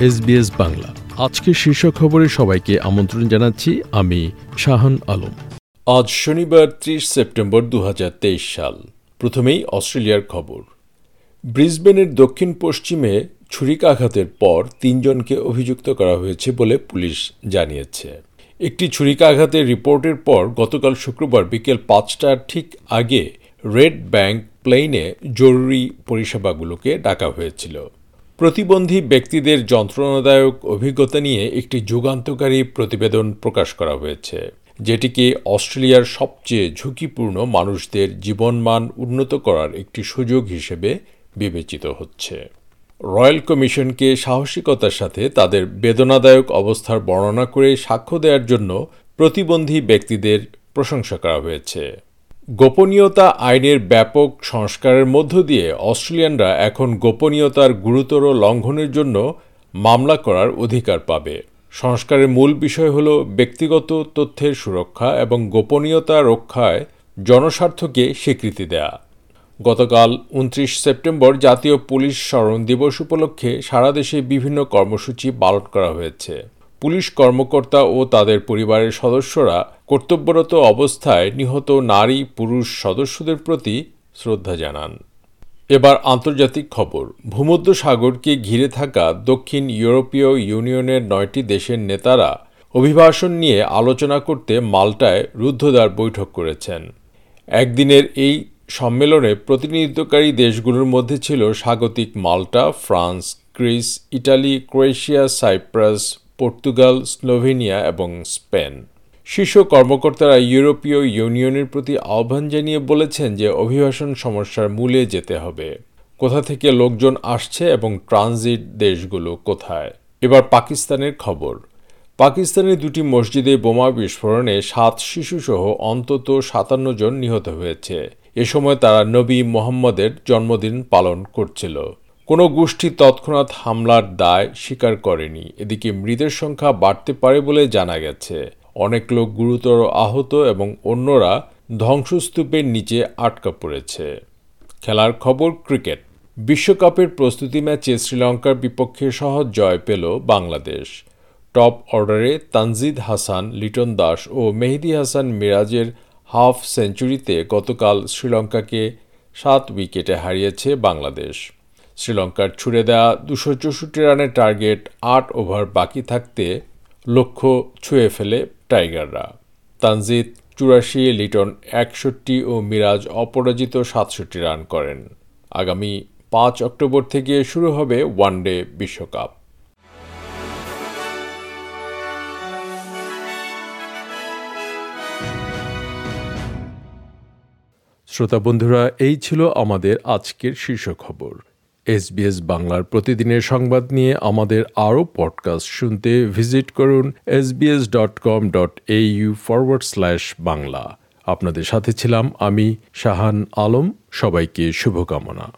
SBS Bangla. আজকে শীর্ষ খবরে সবাইকে আমন্ত্রণ জানাচ্ছি আমি শাহান আলম। আজ শনিবার ত্রিশ সেপ্টেম্বর দু হাজার তেইশ সাল। প্রথমেই অস্ট্রেলিয়ার খবর। ব্রিসবেনের দক্ষিণ পশ্চিমে ছুরিকাঘাতের পর তিনজনকে অভিযুক্ত করা হয়েছে বলে পুলিশ জানিয়েছে। একটি ছুরিকাঘাতের রিপোর্টের পর গতকাল শুক্রবার বিকেল পাঁচটার ঠিক আগে রেড ব্যাংক প্লেনে জরুরি পরিষেবাগুলোকে ডাকা হয়েছিল। প্রতিবন্ধী ব্যক্তিদের যন্ত্রণাদায়ক অভিজ্ঞতা নিয়ে একটি যুগান্তকারী প্রতিবেদন প্রকাশ করা হয়েছে। যেটিকে অস্ট্রেলিয়ার সবচেয়ে ঝুঁকিপূর্ণ মানুষদের জীবনমান উন্নত করার একটি সুযোগ হিসেবে বিবেচিত হচ্ছে। রয়্যাল কমিশনকে সাহসিকতার সাথে তাদের বেদনাদায়ক অবস্থার বর্ণনা করে সাক্ষ্য দেওয়ার জন্য প্রতিবন্ধী ব্যক্তিদের প্রশংসা করা হয়েছে। গোপনীয়তা আইনের ব্যাপক সংস্কারের মধ্য দিয়ে অস্ট্রেলিয়ানরা এখন গোপনীয়তার গুরুতর লঙ্ঘনের জন্য মামলা করার অধিকার পাবে। সংস্কারের মূল বিষয় হল ব্যক্তিগত তথ্যের সুরক্ষা এবং গোপনীয়তা রক্ষায় জনস্বার্থকে স্বীকৃতি দেয়া। গতকাল উনত্রিশ সেপ্টেম্বর জাতীয় পুলিশ স্মরণ দিবস উপলক্ষে সারা দেশে বিভিন্ন কর্মসূচি পালন করা হয়েছে। পুলিশ কর্মকর্তা ও তাদের পরিবারের সদস্যরা কর্তব্যরত অবস্থায় নিহত নারী পুরুষ সদস্যদের প্রতি শ্রদ্ধা জানান। এবার আন্তর্জাতিক খবর। ভূমধ্য সাগরকে ঘিরে থাকা দক্ষিণ ইউরোপীয় ইউনিয়নের নয়টি দেশের নেতারা অভিভাষণ নিয়ে আলোচনা করতে মাল্টায় রুদ্ধদ্বার বৈঠক করেছেন। একদিনের এই সম্মেলনে প্রতিনিধিত্বকারী দেশগুলোর মধ্যে ছিল স্বাগতিক Malta, France, Greece, Italy, Croatia, Cyprus, Portugal, Slovenia এবং স্পেন। শীর্ষ কর্মকর্তারা ইউরোপীয় ইউনিয়নের প্রতি আহ্বান জানিয়ে বলেছেন যে অভিবাসন সমস্যার মূলে যেতে হবে। কোথা থেকে লোকজন আসছে এবং ট্রানজিট দেশগুলো কোথায়? এবার পাকিস্তানের খবর। পাকিস্তানের দুটি মসজিদে বোমা বিস্ফোরণে সাত শিশুসহ অন্তত সাতান্ন জন নিহত হয়েছে। এ সময় তারা নবী মোহাম্মদের জন্মদিন পালন করছিল। কোনো গোষ্ঠী তৎক্ষণাৎ হামলার দায় স্বীকার করেনি। এদিকে মৃতের সংখ্যা বাড়তে পারে বলে জানা গেছে। অনেক লোক গুরুতর আহত এবং অন্যরা ধ্বংসস্তূপের নিচে আটকা পড়েছে। খেলার খবর, ক্রিকেট। বিশ্বকাপের প্রস্তুতি ম্যাচে শ্রীলঙ্কার বিপক্ষে সহজ জয় পেল বাংলাদেশ। টপ অর্ডারে তানজিদ হাসান, লিটন দাস ও মেহেদি হাসান মিরাজের হাফ সেঞ্চুরিতে গতকাল শ্রীলঙ্কাকে সাত উইকেটে হারিয়েছে বাংলাদেশ। শ্রীলঙ্কার ছুড়ে দেওয়া দুশো চৌষট্টি রানের টার্গেট আট ওভার বাকি থাকতে লক্ষ্য ছুঁয়ে ফেলে টাইগাররা। তানজিদ চুরাশি, লিটন একষট্টি ও মিরাজ অপরাজিত সাতষট্টি রান করেন। আগামী পাঁচ অক্টোবর থেকে শুরু হবে ওয়ানডে বিশ্বকাপ। শ্রোতা বন্ধুরা, এই ছিল আমাদের আজকের শীর্ষ খবর। এসবিএস বাংলার প্রতিদিনের সংবাদ নিয়ে আমাদের আরও পডকাস্ট শুনতে ভিজিট করুন SBS dot com dot A U forward slash Bangla. আপনাদের সাথে ছিলাম আমি শাহান আলম। সবাইকে শুভকামনা।